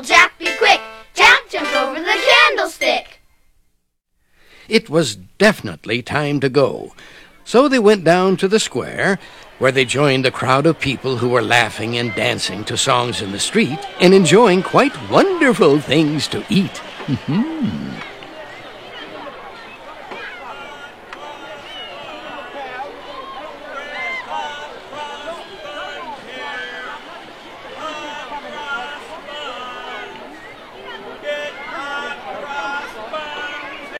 Jack, be quick. Jack jumped over the candlestick. It was definitely time to go. So they went down to the square, where they joined the crowd of people who were laughing and dancing to songs in the street and enjoying quite wonderful things to eat. Hmm.